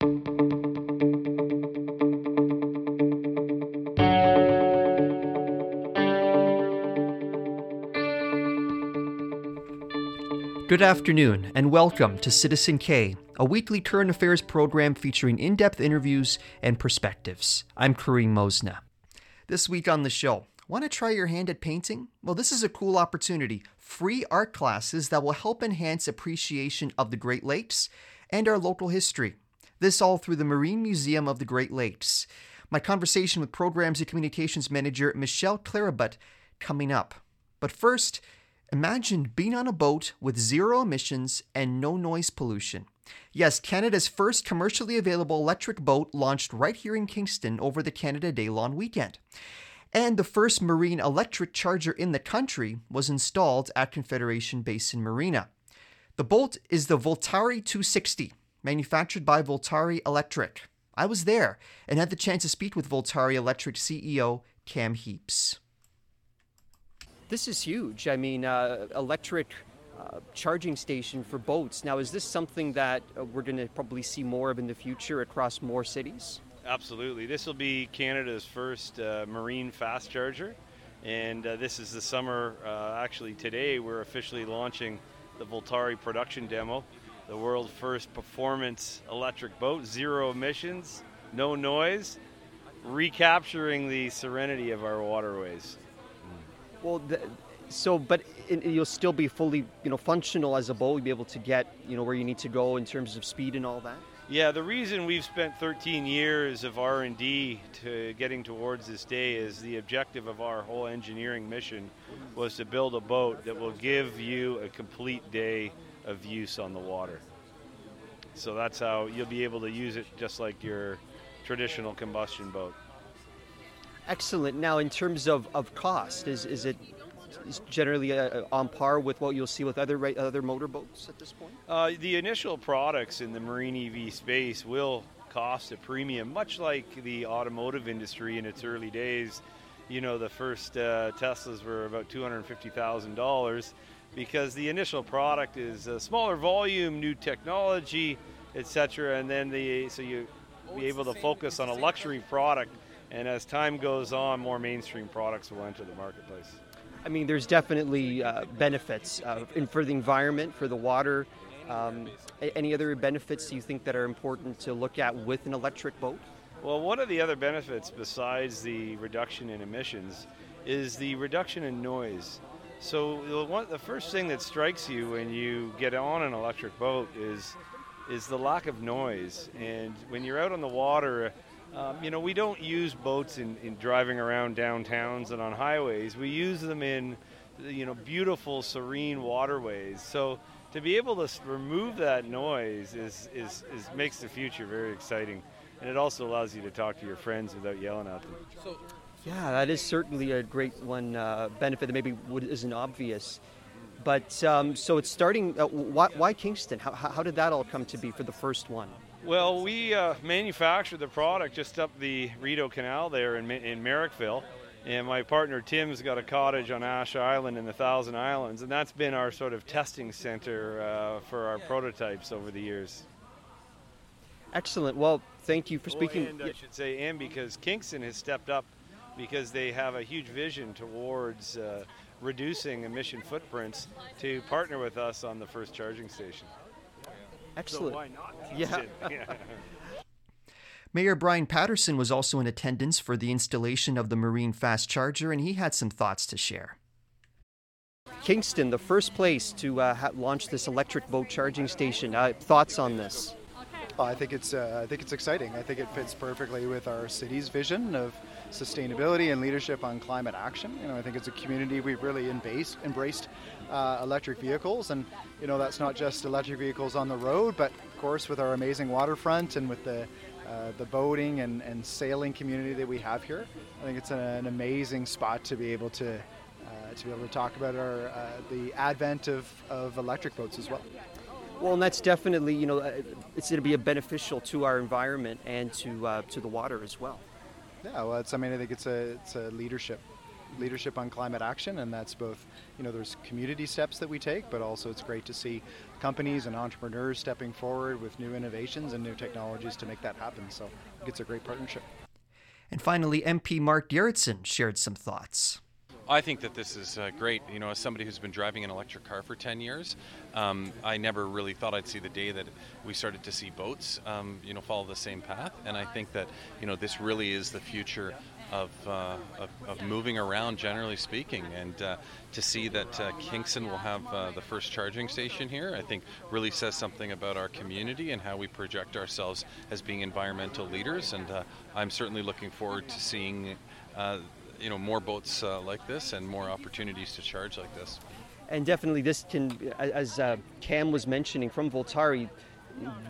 Good afternoon, and welcome to Citizen K, a weekly current affairs program featuring in depth interviews and perspectives. I'm Karim Mosna. This week on the show, want to try your hand at painting? Well, this is a cool opportunity. Free art classes that will help enhance appreciation of the Great Lakes and our local history. This all through the Marine Museum of the Great Lakes. My conversation with Programs and Communications Manager Michelle Clarabut coming up. But first, Imagine being on a boat with zero emissions and no noise pollution. Yes, Canada's first commercially available electric boat launched right here in Kingston over the Canada Day long weekend. And the first marine electric charger in the country was installed at Confederation Basin Marina. The boat is the Voltari 260, manufactured by Voltari Electric. I was there and had the chance to speak with Voltari Electric CEO Cam Heaps. This is huge. I mean, uh, electric uh, charging station for boats. Now, is this something that uh, we're going to probably see more of in the future across more cities? Absolutely. This will be Canada's first uh, marine fast charger. And uh, this is the summer, uh, actually, today we're officially launching the Voltari production demo, the world's first performance electric boat, zero emissions, no noise, recapturing the serenity of our waterways. Well, the, so but it, you'll still be fully you know functional as a boat. You'll be able to get you know where you need to go in terms of speed and all that. Yeah, the reason we've spent 13 years of R&D to getting towards this day is the objective of our whole engineering mission was to build a boat that will give you a complete day of use on the water. So that's how you'll be able to use it just like your traditional combustion boat. Excellent. Now, in terms of, of cost, is, is it is generally uh, on par with what you'll see with other other motorboats at this point? Uh, the initial products in the marine EV space will cost a premium, much like the automotive industry in its early days. You know, the first uh, Teslas were about two hundred fifty thousand dollars because the initial product is a smaller volume, new technology, etc. And then the so you be able to focus on a luxury product and as time goes on, more mainstream products will enter the marketplace. I mean, there's definitely uh, benefits uh, in, for the environment, for the water. Um, any other benefits do you think that are important to look at with an electric boat? Well, one of the other benefits besides the reduction in emissions is the reduction in noise. So the, one, the first thing that strikes you when you get on an electric boat is is the lack of noise. And when you're out on the water, um, you know, we don't use boats in, in driving around downtowns and on highways. We use them in, you know, beautiful, serene waterways. So to be able to remove that noise is, is, is makes the future very exciting. And it also allows you to talk to your friends without yelling at them. So, yeah, that is certainly a great one uh, benefit that maybe isn't obvious. But um, so it's starting. Uh, why, why, Kingston? How, how did that all come to be for the first one? Well, we uh, manufacture the product just up the Rideau Canal there in, in Merrickville. And my partner Tim's got a cottage on Ash Island in the Thousand Islands, and that's been our sort of testing center uh, for our prototypes over the years. Excellent. Well, thank you for speaking. and I should say, and because Kingston has stepped up because they have a huge vision towards uh, reducing emission footprints to partner with us on the first charging station. Excellent. So why not? Yeah. Mayor Bryan Paterson was also in attendance for the installation of the Marine Fast Charger, and he had some thoughts to share. Kingston, the first place to uh, ha- launch this electric boat charging station. Uh, thoughts on this? Oh, I think it's uh, I think it's exciting. I think it fits perfectly with our city's vision of sustainability and leadership on climate action. You know, I think it's a community we've really embraced, embraced uh, electric vehicles, and you know that's not just electric vehicles on the road, but of course with our amazing waterfront and with the uh, the boating and, and sailing community that we have here. I think it's an, an amazing spot to be able to uh, to be able to talk about our uh, the advent of, of electric boats as well. Well, and that's definitely you know uh, it's going to be a beneficial to our environment and to uh, to the water as well. Yeah, well, it's, I mean, I think it's a it's a leadership leadership on climate action, and that's both, you know, there's community steps that we take, but also it's great to see companies and entrepreneurs stepping forward with new innovations and new technologies to make that happen. So it's a great partnership. And finally, MP Mark Gerretsen shared some thoughts. I think that this is uh, great. You know, as somebody who's been driving an electric car for 10 years, um, I never really thought I'd see the day that we started to see boats, um, you know, follow the same path. And I think that, you know, this really is the future of, uh, of, of, moving around, generally speaking. And uh, to see that uh, Kingston will have uh, the first charging station here, I think really says something about our community and how we project ourselves as being environmental leaders. And uh, I'm certainly looking forward to seeing uh, you know more boats like this and more opportunities to charge like this. And definitely, this can, as Cam was mentioning from Voltari,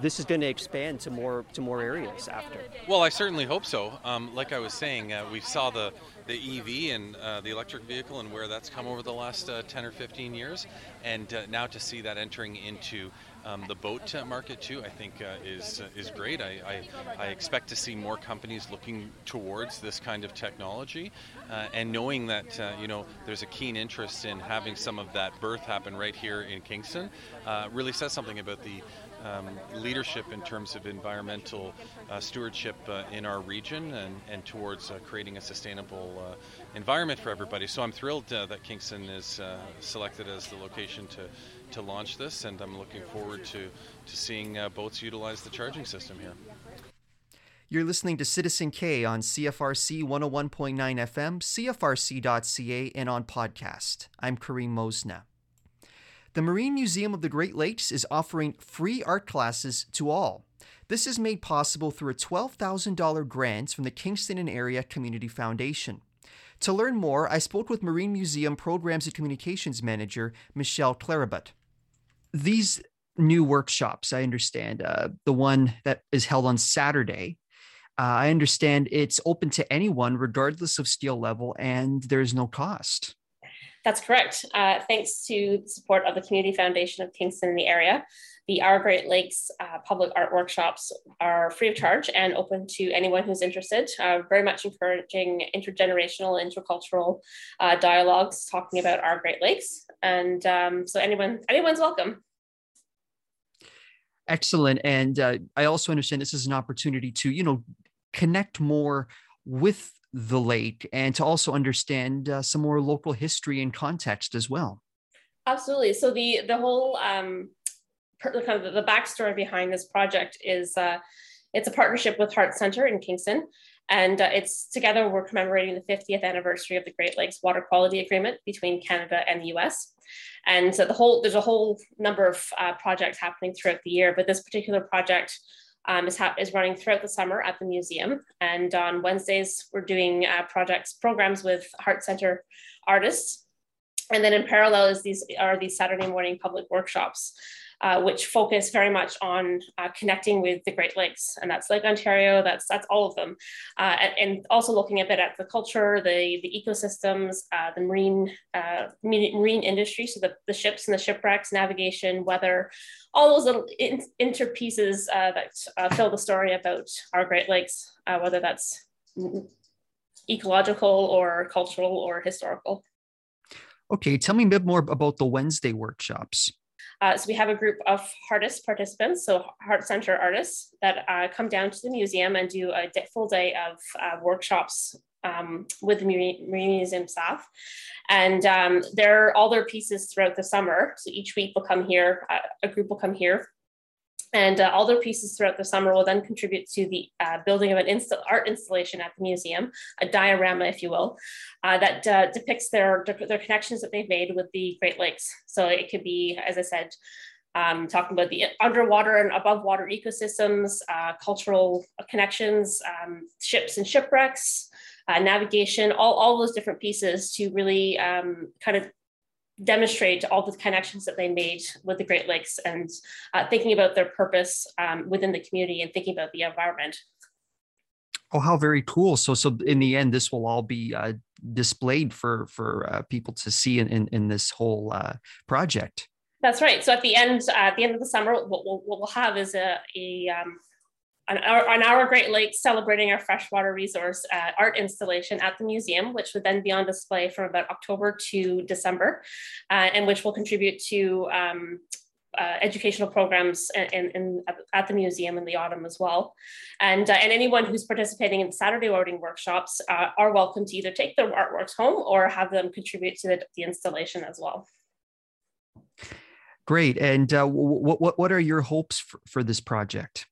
this is going to expand to more to more areas after. Well, I certainly hope so. Um, like I was saying, uh, we saw the the EV and uh, the electric vehicle and where that's come over the last uh, 10 or 15 years, and uh, now to see that entering into um, the boat uh, market too, I think uh, is is great. I, I, I, expect to see more companies looking towards this kind of technology, and knowing that you know there's a keen interest in having some of that birth happen right here in Kingston, really says something about the um, leadership in terms of environmental uh, stewardship uh, in our region and, and towards uh, creating a sustainable uh, environment for everybody. So I'm thrilled uh, that Kingston is selected as the location to, to launch this, and I'm looking forward to, to seeing boats utilize the charging system here. You're listening to Citizen K on CFRC 101.9 FM, CFRC.ca, and on podcast. I'm Karim Mosna. The Marine Museum of the Great Lakes is offering free art classes to all. This is made possible through a $12,000 grant from the Kingston and Area Community Foundation. To learn more, I spoke with Marine Museum Programs and Communications Manager Michelle Clarabut. These new workshops, I understand, uh, the one that is held on Saturday, uh, I understand it's open to anyone regardless of skill level and there's no cost. That's correct. Uh, thanks to the support of the Community Foundation of Kingston in the area, the Our Great Lakes uh, public art workshops are free of charge and open to anyone who's interested. Uh, very much encouraging intergenerational, intercultural uh, dialogues talking about our Great Lakes, and um, so anyone anyone's welcome. Excellent, and uh, I also understand this is an opportunity to you know connect more with the lake and to also understand uh, some more local history and context as well. Absolutely. So the the whole um, kind of the backstory behind this project is uh, it's a partnership with H'art Centre in Kingston, and uh, it's together we're commemorating the 50th anniversary of the Great Lakes Water Quality Agreement between Canada and the U.S. And so the whole there's a whole number of uh, projects happening throughout the year, but this particular project um, is, ha- is running throughout the summer at the museum. And on Wednesdays, we're doing uh, projects, programs with H'art Centre artists. And then in parallel is these are these Saturday morning public workshops uh, which focus very much on uh, connecting with the Great Lakes, and that's Lake Ontario. That's that's all of them, uh, and, and, also looking a bit at the culture, the the ecosystems, uh, the marine uh, marine industry, so the, the ships and the shipwrecks, navigation, weather, all those little in, interpieces that fill the story about our Great Lakes, whether that's ecological or cultural or historical. Okay, tell me a bit more about the Wednesday workshops. Uh, so we have a group of artist participants, so H'art Centre artists that uh, come down to the museum and do a full day of uh, workshops um, with the Marine Museum staff. And um, they're all their pieces throughout the summer. So each week will come here, uh, a group will come here and uh, all their pieces throughout the summer will then contribute to the uh, building of an inst- art installation at the museum, a diorama, if you will, uh, that uh, depicts their, their connections that they've made with the Great Lakes. So it could be, as I said, um, talking about the underwater and above water ecosystems, uh, cultural connections, um, ships and shipwrecks, uh, navigation, all, all those different pieces to really um, kind of demonstrate all the connections that they made with the Great Lakes and uh, thinking about their purpose um, within the community and thinking about the environment. Oh, how very cool! So, so in the end, this will all be uh, displayed for for uh, people to see in in, in this whole uh, project. That's right. So at the end, uh, at the end of the summer, what we'll, what we'll have is a, a um, on our, Great Lakes celebrating our freshwater resource uh, art installation at the museum, which would then be on display from about October to December, uh, and which will contribute to um, uh, educational programs in, in, at the museum in the autumn as well. And, uh, and anyone who's participating in Saturday ordering workshops uh, are welcome to either take their artworks home or have them contribute to the, the installation as well. Great. And uh, what, what, what are your hopes for, for this project?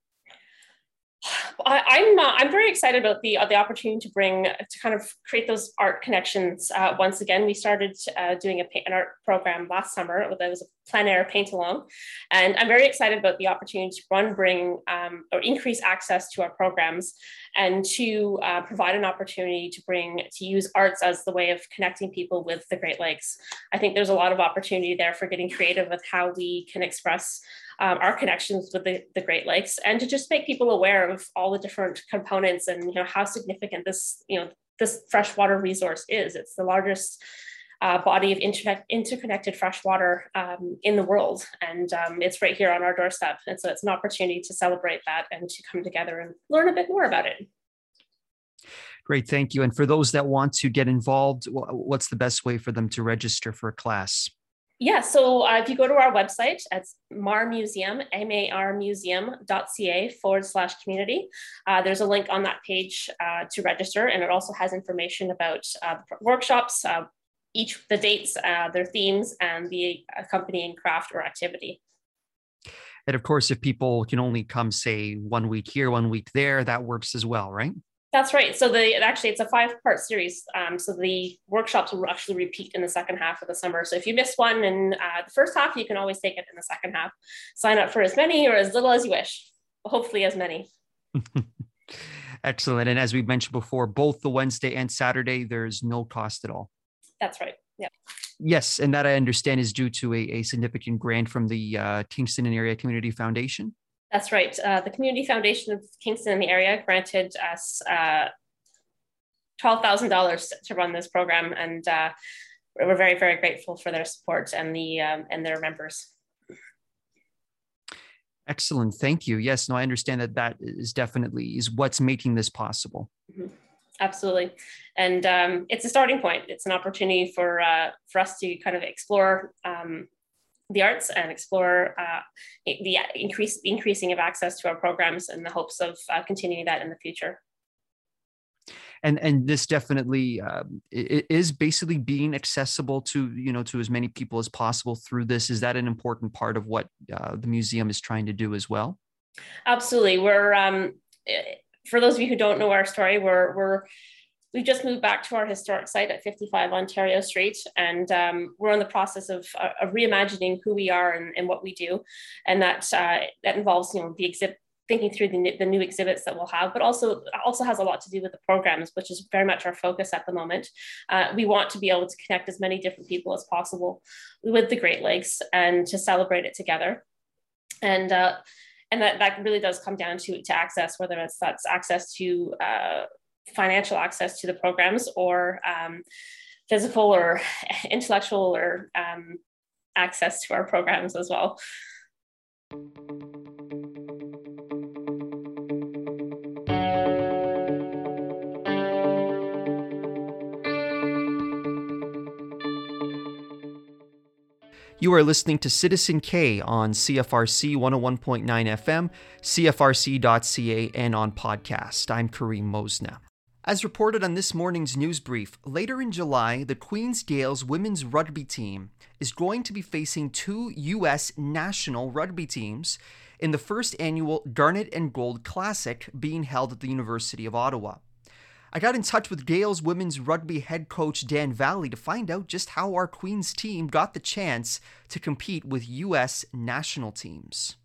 I, am I'm, uh, I'm very excited about the uh, the opportunity to bring to kind of create those art connections. Uh, once again, we started uh, doing a paint, an art program last summer. It was a plein air paint along, and I'm very excited about the opportunity to one bring um, or increase access to our programs, and to uh, provide an opportunity to bring to use arts as the way of connecting people with the Great Lakes. I think there's a lot of opportunity there for getting creative with how we can express um, our connections with the, the Great Lakes and to just make people aware of all the different components and you know how significant this you know this freshwater resource is. It's the largest uh, body of inter- interconnected freshwater um, in the world, and um, it's right here on our doorstep. And so it's an opportunity to celebrate that and to come together and learn a bit more about it. Great, thank you. And for those that want to get involved, what's the best way for them to register for a class? Yeah, so uh, if you go to our website, it's MAR Museum, museum.ca forward slash community. Uh, there's a link on that page uh, to register, and it also has information about uh, workshops, uh, each the dates, uh, their themes, and the accompanying craft or activity. And of course, if people can only come, say, one week here, one week there, that works as well, right? That's right. So the actually it's a five part series. Um, so the workshops will actually repeat in the second half of the summer. So if you miss one in uh, the first half, you can always take it in the second half. Sign up for as many or as little as you wish. Hopefully, as many. Excellent. And as we mentioned before, both the Wednesday and Saturday, there's no cost at all. That's right. Yeah. Yes, and that I understand is due to a, a significant grant from the uh, Kingston and Area Community Foundation. That's right. Uh, the Community Foundation of Kingston in the area granted us uh, $12,000 to run this program. And uh, we're very, very grateful for their support and, the, um, and their members. Excellent. Thank you. Yes, no, I understand that that is definitely is what's making this possible. Mm-hmm. Absolutely. And um, it's a starting point. It's an opportunity for, uh, for us to kind of explore um, the arts and explore uh, the increase increasing of access to our programs in the hopes of uh, continuing that in the future. And and this definitely uh, is basically being accessible to you know to as many people as possible through this. Is that an important part of what uh, the museum is trying to do as well? Absolutely, we're. Um, for those of you who don't know our story, we're we're we've just moved back to our historic site at 55 Ontario Street, and um, we're in the process of, uh, of, reimagining who we are and, and what we do, and that uh, that involves you know the exhibit thinking through the, the new exhibits that we'll have, but also also has a lot to do with the programs, which is very much our focus at the moment. Uh, we want to be able to connect as many different people as possible with the Great Lakes and to celebrate it together. And uh, and that, that really does come down to, to access, whether it's that's access to uh, financial access to the programs or um, physical or intellectual or um, access to our programs as well. You are listening to Citizen K on CFRC 101.9 FM, CFRC.ca, and on podcast. I'm Karim Mosna. As reported on this morning's news brief, later in July, the Queen's Gaels women's rugby team is going to be facing two U.S. national rugby teams in the first annual Garnet and Gold Classic being held at the University of Ottawa. I got in touch with Gaels women's rugby head coach Dan Valley to find out just how our Queen's team got the chance to compete with U.S. national teams.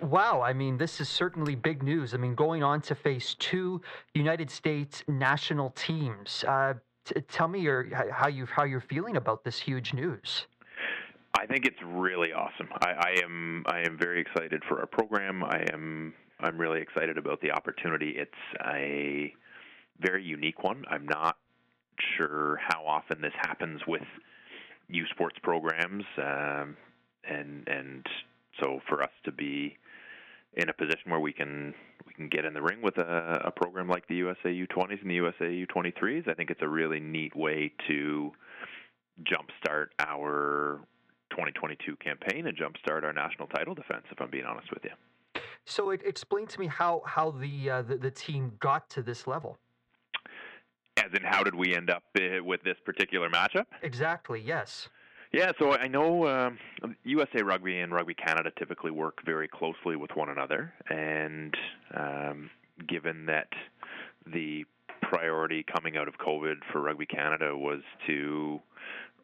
Wow, I mean, this is certainly big news. I mean, going on to face two United States national teams. Uh, t- tell me your how you how you're feeling about this huge news. I think it's really awesome. I, I am I am very excited for our program. I am I'm really excited about the opportunity. It's a very unique one. I'm not sure how often this happens with U Sports programs, um, and and so for us to be in a position where we can we can get in the ring with a, a program like the USA U20s and the USA U23s. I think it's a really neat way to jumpstart our 2022 campaign and jumpstart our national title defense. If I'm being honest with you. So, it, explain to me how how the, uh, the the team got to this level. As in, how did we end up uh, with this particular matchup? Exactly. Yes. Yeah, so I know um, USA Rugby and Rugby Canada typically work very closely with one another, and um, given that the priority coming out of COVID for Rugby Canada was to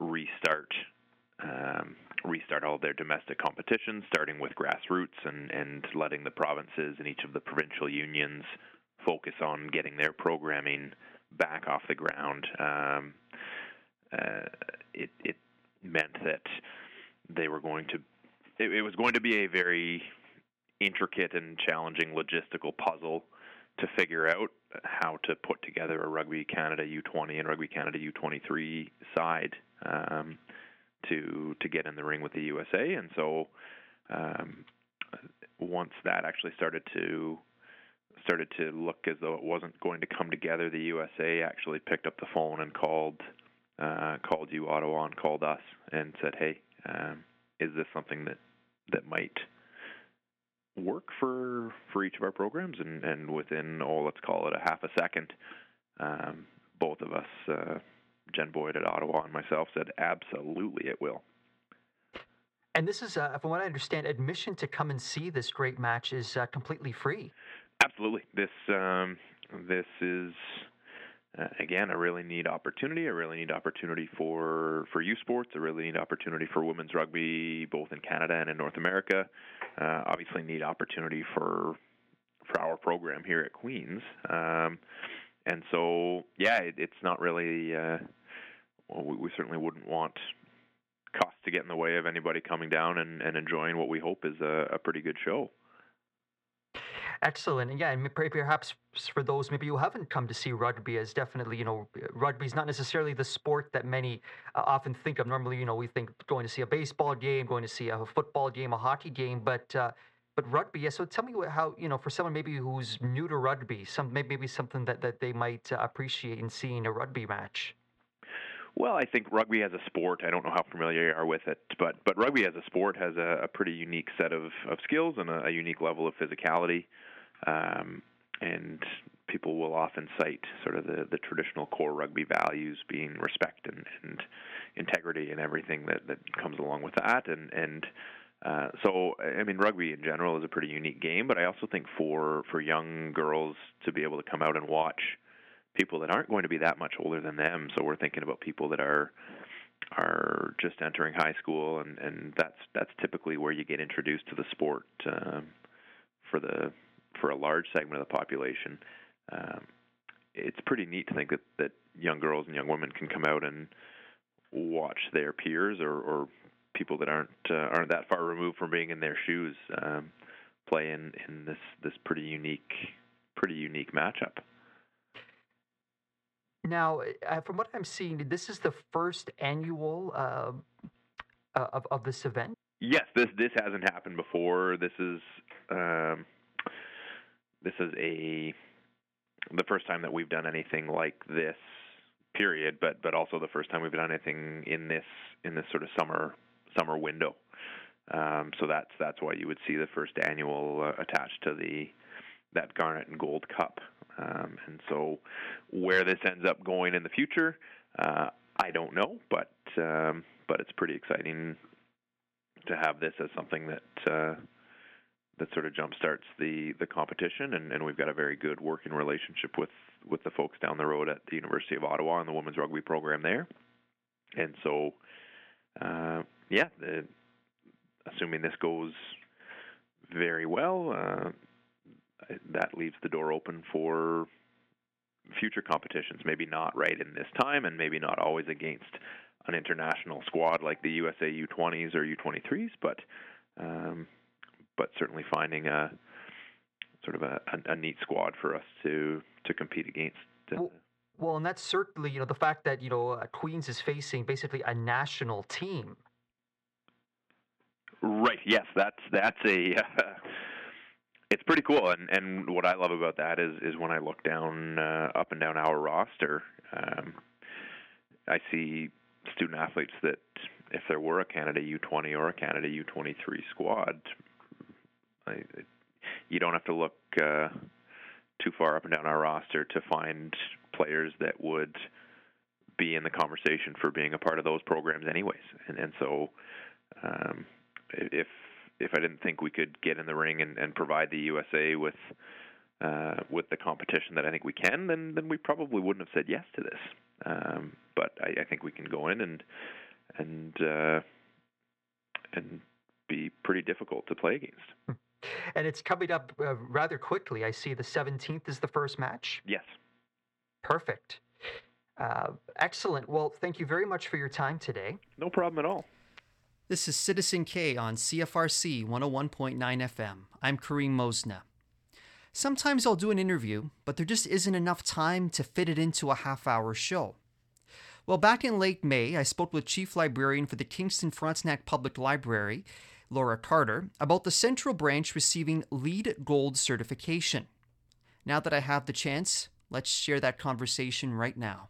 restart um, restart all their domestic competitions, starting with grassroots and, and letting the provinces and each of the provincial unions focus on getting their programming back off the ground. Um, uh, it, it meant that they were going to it, it was going to be a very intricate and challenging logistical puzzle to figure out how to put together a Rugby Canada U20 and Rugby Canada U23 side um, to to get in the ring with the USA. And so um, once that actually started to started to look as though it wasn't going to come together, the USA actually picked up the phone and called uh, called you Ottawa and called us and said, "Hey, um, is this something that that might work for for each of our programs?" And and within oh, let's call it a half a second, um, both of us, uh, Jen Boyd at Ottawa and myself, said, "Absolutely, it will." And this is, uh, from what I understand, admission to come and see this great match is uh, completely free. Absolutely, this um, this is uh, again, a really neat opportunity, a really neat opportunity for for youth sports, a really neat opportunity for women's rugby, both in Canada and in North America. Uh, obviously, neat opportunity for for our program here at Queens. Um, and so, yeah, it, it's not really. Uh, well, we, we certainly wouldn't want costs to get in the way of anybody coming down and, and enjoying what we hope is a, a pretty good show. Excellent. And yeah, and perhaps for those maybe who haven't come to see rugby, as definitely, you know, rugby is not necessarily the sport that many uh, often think of. Normally, you know, we think going to see a baseball game, going to see a football game, a hockey game, but uh, but rugby. Yeah. So tell me how you know for someone maybe who's new to rugby, some maybe something that that they might uh, appreciate in seeing a rugby match. Well, I think rugby as a sport, I don't know how familiar you are with it, but but rugby as a sport has a, a pretty unique set of, of skills and a, a unique level of physicality. Um, and people will often cite sort of the, the traditional core rugby values being respect and, and integrity and everything that, that comes along with that. And, and uh, so, I mean, rugby in general is a pretty unique game, but I also think for, for young girls to be able to come out and watch people that aren't going to be that much older than them. So we're thinking about people that are are just entering high school, and, and that's that's typically where you get introduced to the sport um, for the for a large segment of the population, um, it's pretty neat to think that, that young girls and young women can come out and watch their peers or, or people that aren't uh, aren't that far removed from being in their shoes um, play in, in this this pretty unique pretty unique matchup. Now, uh, from what I'm seeing, this is the first annual uh, of of this event. Yes, this this hasn't happened before. This is um, this is a the first time that we've done anything like this period but but also the first time we've done anything in this in this sort of summer summer window. Um, so that's that's why you would see the first annual uh, attached to the that garnet and gold cup. Um, and so where this ends up going in the future uh, I don't know but um, but it's pretty exciting to have this as something that uh, that sort of jumpstarts the the competition, and, and we've got a very good working relationship with with the folks down the road at the University of Ottawa and the women's rugby program there. And so, uh, yeah, assuming this goes very well, uh, that leaves the door open for future competitions. Maybe not right in this time, and maybe not always against an international squad like the USA U20s or U23s, but um, but certainly finding a sort of a, a, a neat squad for us to to compete against. Well, well, and that's certainly you know the fact that you know uh, Queens is facing basically a national team. Right. Yes, that's that's a uh, it's pretty cool, and and what I love about that is is when I look down uh, up and down our roster, um, I see student athletes that if there were a Canada U20 or a Canada U23 squad, I, you don't have to look uh, too far up and down our roster to find players that would be in the conversation for being a part of those programs, anyways. And and so, um, if if I didn't think we could get in the ring and, and provide the USA with uh, with the competition that I think we can, then then we probably wouldn't have said yes to this. Um, but I, I think we can go in and and uh, and be pretty difficult to play against. And it's coming up uh, rather quickly. I see the 17th is the first match. Yes. Perfect. Uh, excellent. Well, thank you very much for your time today. No problem at all. This is Citizen K on CFRC 101.9 FM. I'm Karim Mosna. Sometimes I'll do an interview, but there just isn't enough time to fit it into a half hour show. Well, back in late May, I spoke with Chief Librarian for the Kingston Frontenac Public Library, Laura Carter, about the Central Branch receiving LEED Gold certification. Now that I have the chance, let's share that conversation right now.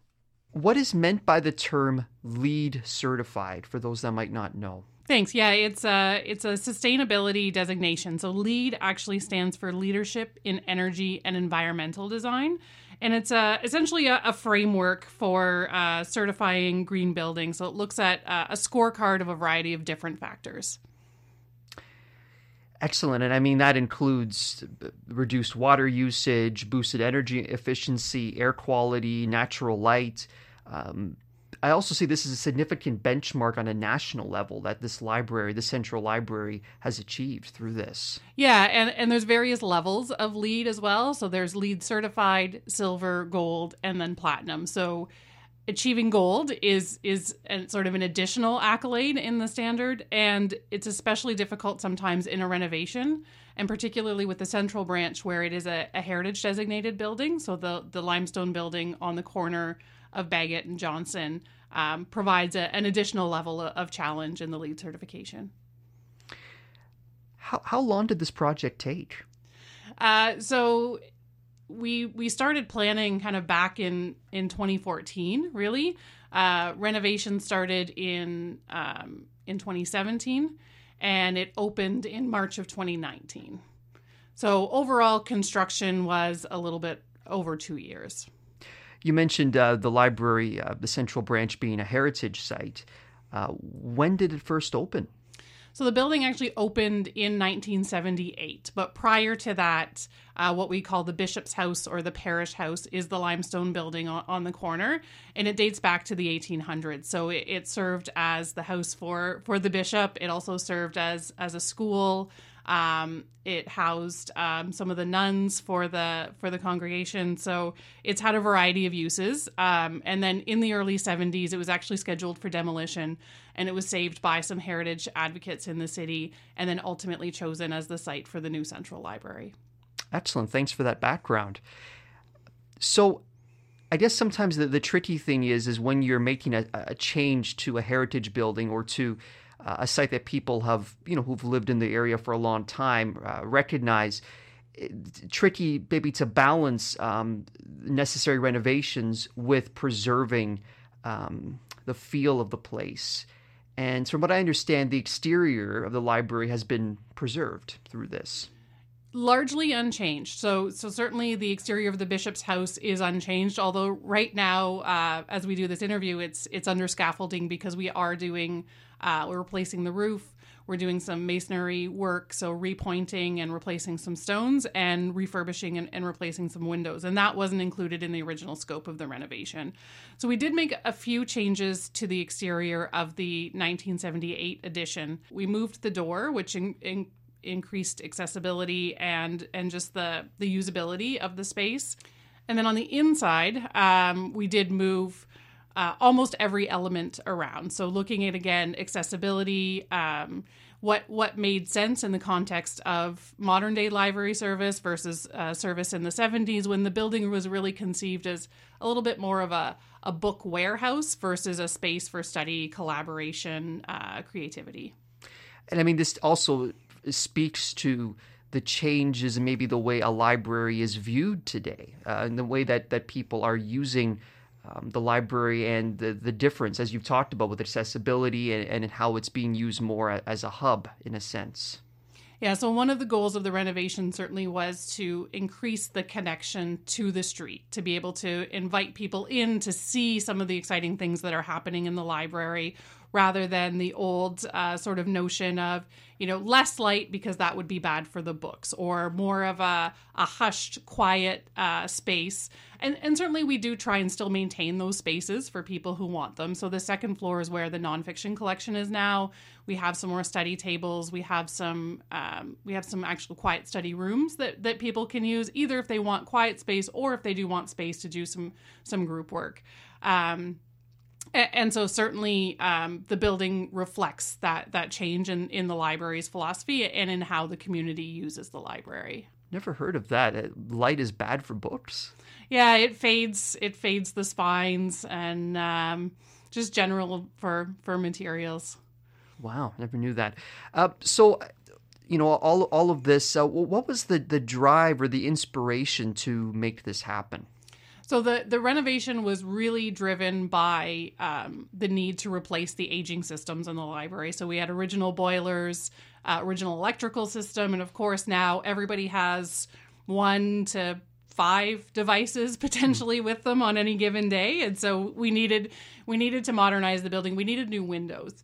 What is meant by the term LEED certified for those that might not know? Thanks. Yeah, it's a it's a sustainability designation. So LEED actually stands for Leadership in Energy and Environmental Design, and it's a essentially a, a framework for uh, certifying green buildings. So it looks at uh, a scorecard of a variety of different factors. Excellent. And I mean, that includes reduced water usage, boosted energy efficiency, air quality, natural light. Um, I also see this as a significant benchmark on a national level that this library, the Central Library, has achieved through this. Yeah, and, and there's various levels of LEED as well. So there's LEED certified, silver, gold, and then platinum. So achieving gold is is a, sort of an additional accolade in the standard and it's especially difficult sometimes in a renovation and particularly with the central branch where it is a, a heritage designated building so the the limestone building on the corner of Bagot and Johnson um, provides a, an additional level of challenge in the LEED certification. How, how long did this project take? Uh, so we we started planning kind of back in in 2014 really. Uh, renovation started in um, in 2017 and it opened in march of 2019 so overall construction was a little bit over two years. You mentioned uh, the library uh, the central branch being a heritage site. Uh, when did it first open so the building actually opened in 1978, but prior to that, uh, what we call the bishop's house or the parish house is the limestone building on, on the corner, and it dates back to the 1800s. So it, it, served as the house for for the bishop. It also served as as a school. Um, it housed um, some of the nuns for the for the congregation, so it's had a variety of uses. Um, and then in the early 70s, it was actually scheduled for demolition, and it was saved by some heritage advocates in the city, and then ultimately chosen as the site for the new central library. Excellent. Thanks for that background. So, I guess sometimes the, the tricky thing is is when you're making a, a change to a heritage building or to uh, a site that people have, you know, who've lived in the area for a long time uh, recognize. It's tricky, maybe, to balance um, necessary renovations with preserving um, the feel of the place. And from what I understand, the exterior of the library has been preserved through this largely unchanged. So, so certainly the exterior of the bishop's house is unchanged. Although right now, uh, as we do this interview, it's it's under scaffolding because we are doing uh, we're replacing the roof. We're doing some masonry work, so repointing and replacing some stones and refurbishing and, and, replacing some windows. And that wasn't included in the original scope of the renovation. So we did make a few changes to the exterior of the 1978 edition. We moved the door, which in, in, increased accessibility and and just the the usability of the space. And then on the inside, um, we did move uh, almost every element around. So looking at again accessibility, um, what what made sense in the context of modern day library service versus uh, service in the 70s when the building was really conceived as a little bit more of a, a book warehouse versus a space for study, collaboration, uh, creativity. And I mean, this also speaks to the changes in maybe the way a library is viewed today, uh, and the way that, that people are using um, the library and the, the difference, as you've talked about, with accessibility and, and how it's being used more as a hub in a sense. Yeah, so one of the goals of the renovation certainly was to increase the connection to the street, to be able to invite people in to see some of the exciting things that are happening in the library rather than the old uh, sort of notion of, you know, less light because that would be bad for the books or more of a, a hushed, quiet uh, space. And, and certainly we do try and still maintain those spaces for people who want them. So the second floor is where the nonfiction collection is now. We have some more study tables. We have some um, we have some actual quiet study rooms that, that people can use either if they want quiet space or if they do want space to do some some group work. Um, and so certainly um, the building reflects that that change in, in the library's philosophy and in how the community uses the library. Never heard of that. Light is bad for books? Yeah it fades it fades the spines and um, just general for for materials. Wow never knew that. Uh, so you know all all of this uh, what was the the drive or the inspiration to make this happen so the the renovation was really driven by um, the need to replace the aging systems in the library. So we had original boilers, uh, original electrical system, and of course now everybody has one to five devices potentially with them on any given day. And so we needed we needed to modernize the building. We needed new windows.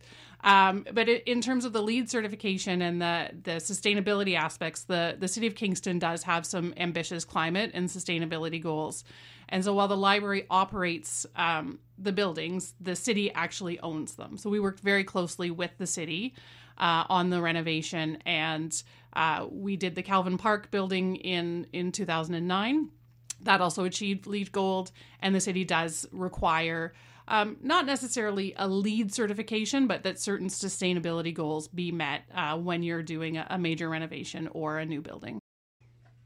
Um, but in terms of the LEED certification and the the sustainability aspects the the city of kingston does have some ambitious climate and sustainability goals and so while the library operates um, the buildings, the city actually owns them. So we worked very closely with the city uh, on the renovation, and uh, we did the Calvin Park building in in 2009. That also achieved LEED Gold, and the city does require um, not necessarily a LEED certification, but that certain sustainability goals be met uh, when you're doing a, a major renovation or a new building.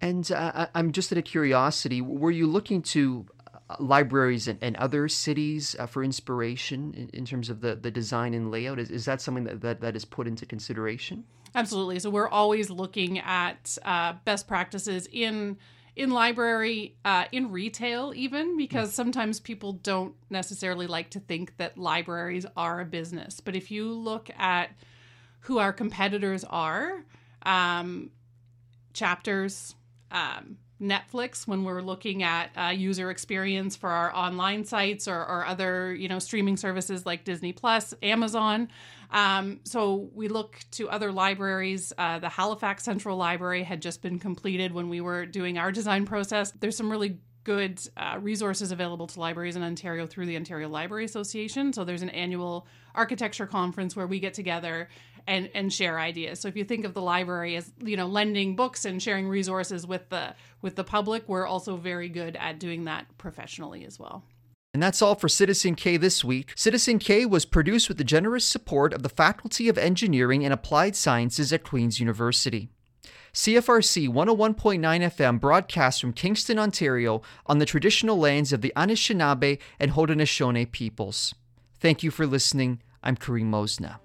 And uh, I'm just out of curiosity, were you looking to uh, libraries and, and other cities uh, for inspiration in, in, terms of the, the design and layout? Is, is that something that, that, that is put into consideration? Absolutely. So we're always looking at uh, best practices in in library, uh, in retail, even because sometimes people don't necessarily like to think that libraries are a business. But if you look at who our competitors are, um, chapters, um, Netflix when we're looking at uh, user experience for our online sites or, or, other you know streaming services like Disney Plus, Amazon. Um, so we look to other libraries. Uh, the Halifax Central Library had just been completed when we were doing our design process. There's some really good uh, resources available to libraries in Ontario through the Ontario Library Association. So there's an annual architecture conference where we get together and and share ideas. So if you think of the library as you know lending books and sharing resources with the with the public, we're also very good at doing that professionally as well. And that's all for Citizen K this week. Citizen K was produced with the generous support of the Faculty of Engineering and Applied Sciences at Queen's University. CFRC 101.9 FM broadcasts from Kingston, Ontario, on the traditional lands of the Anishinaabe and Haudenosaunee peoples. Thank you for listening. I'm Karim Mosna.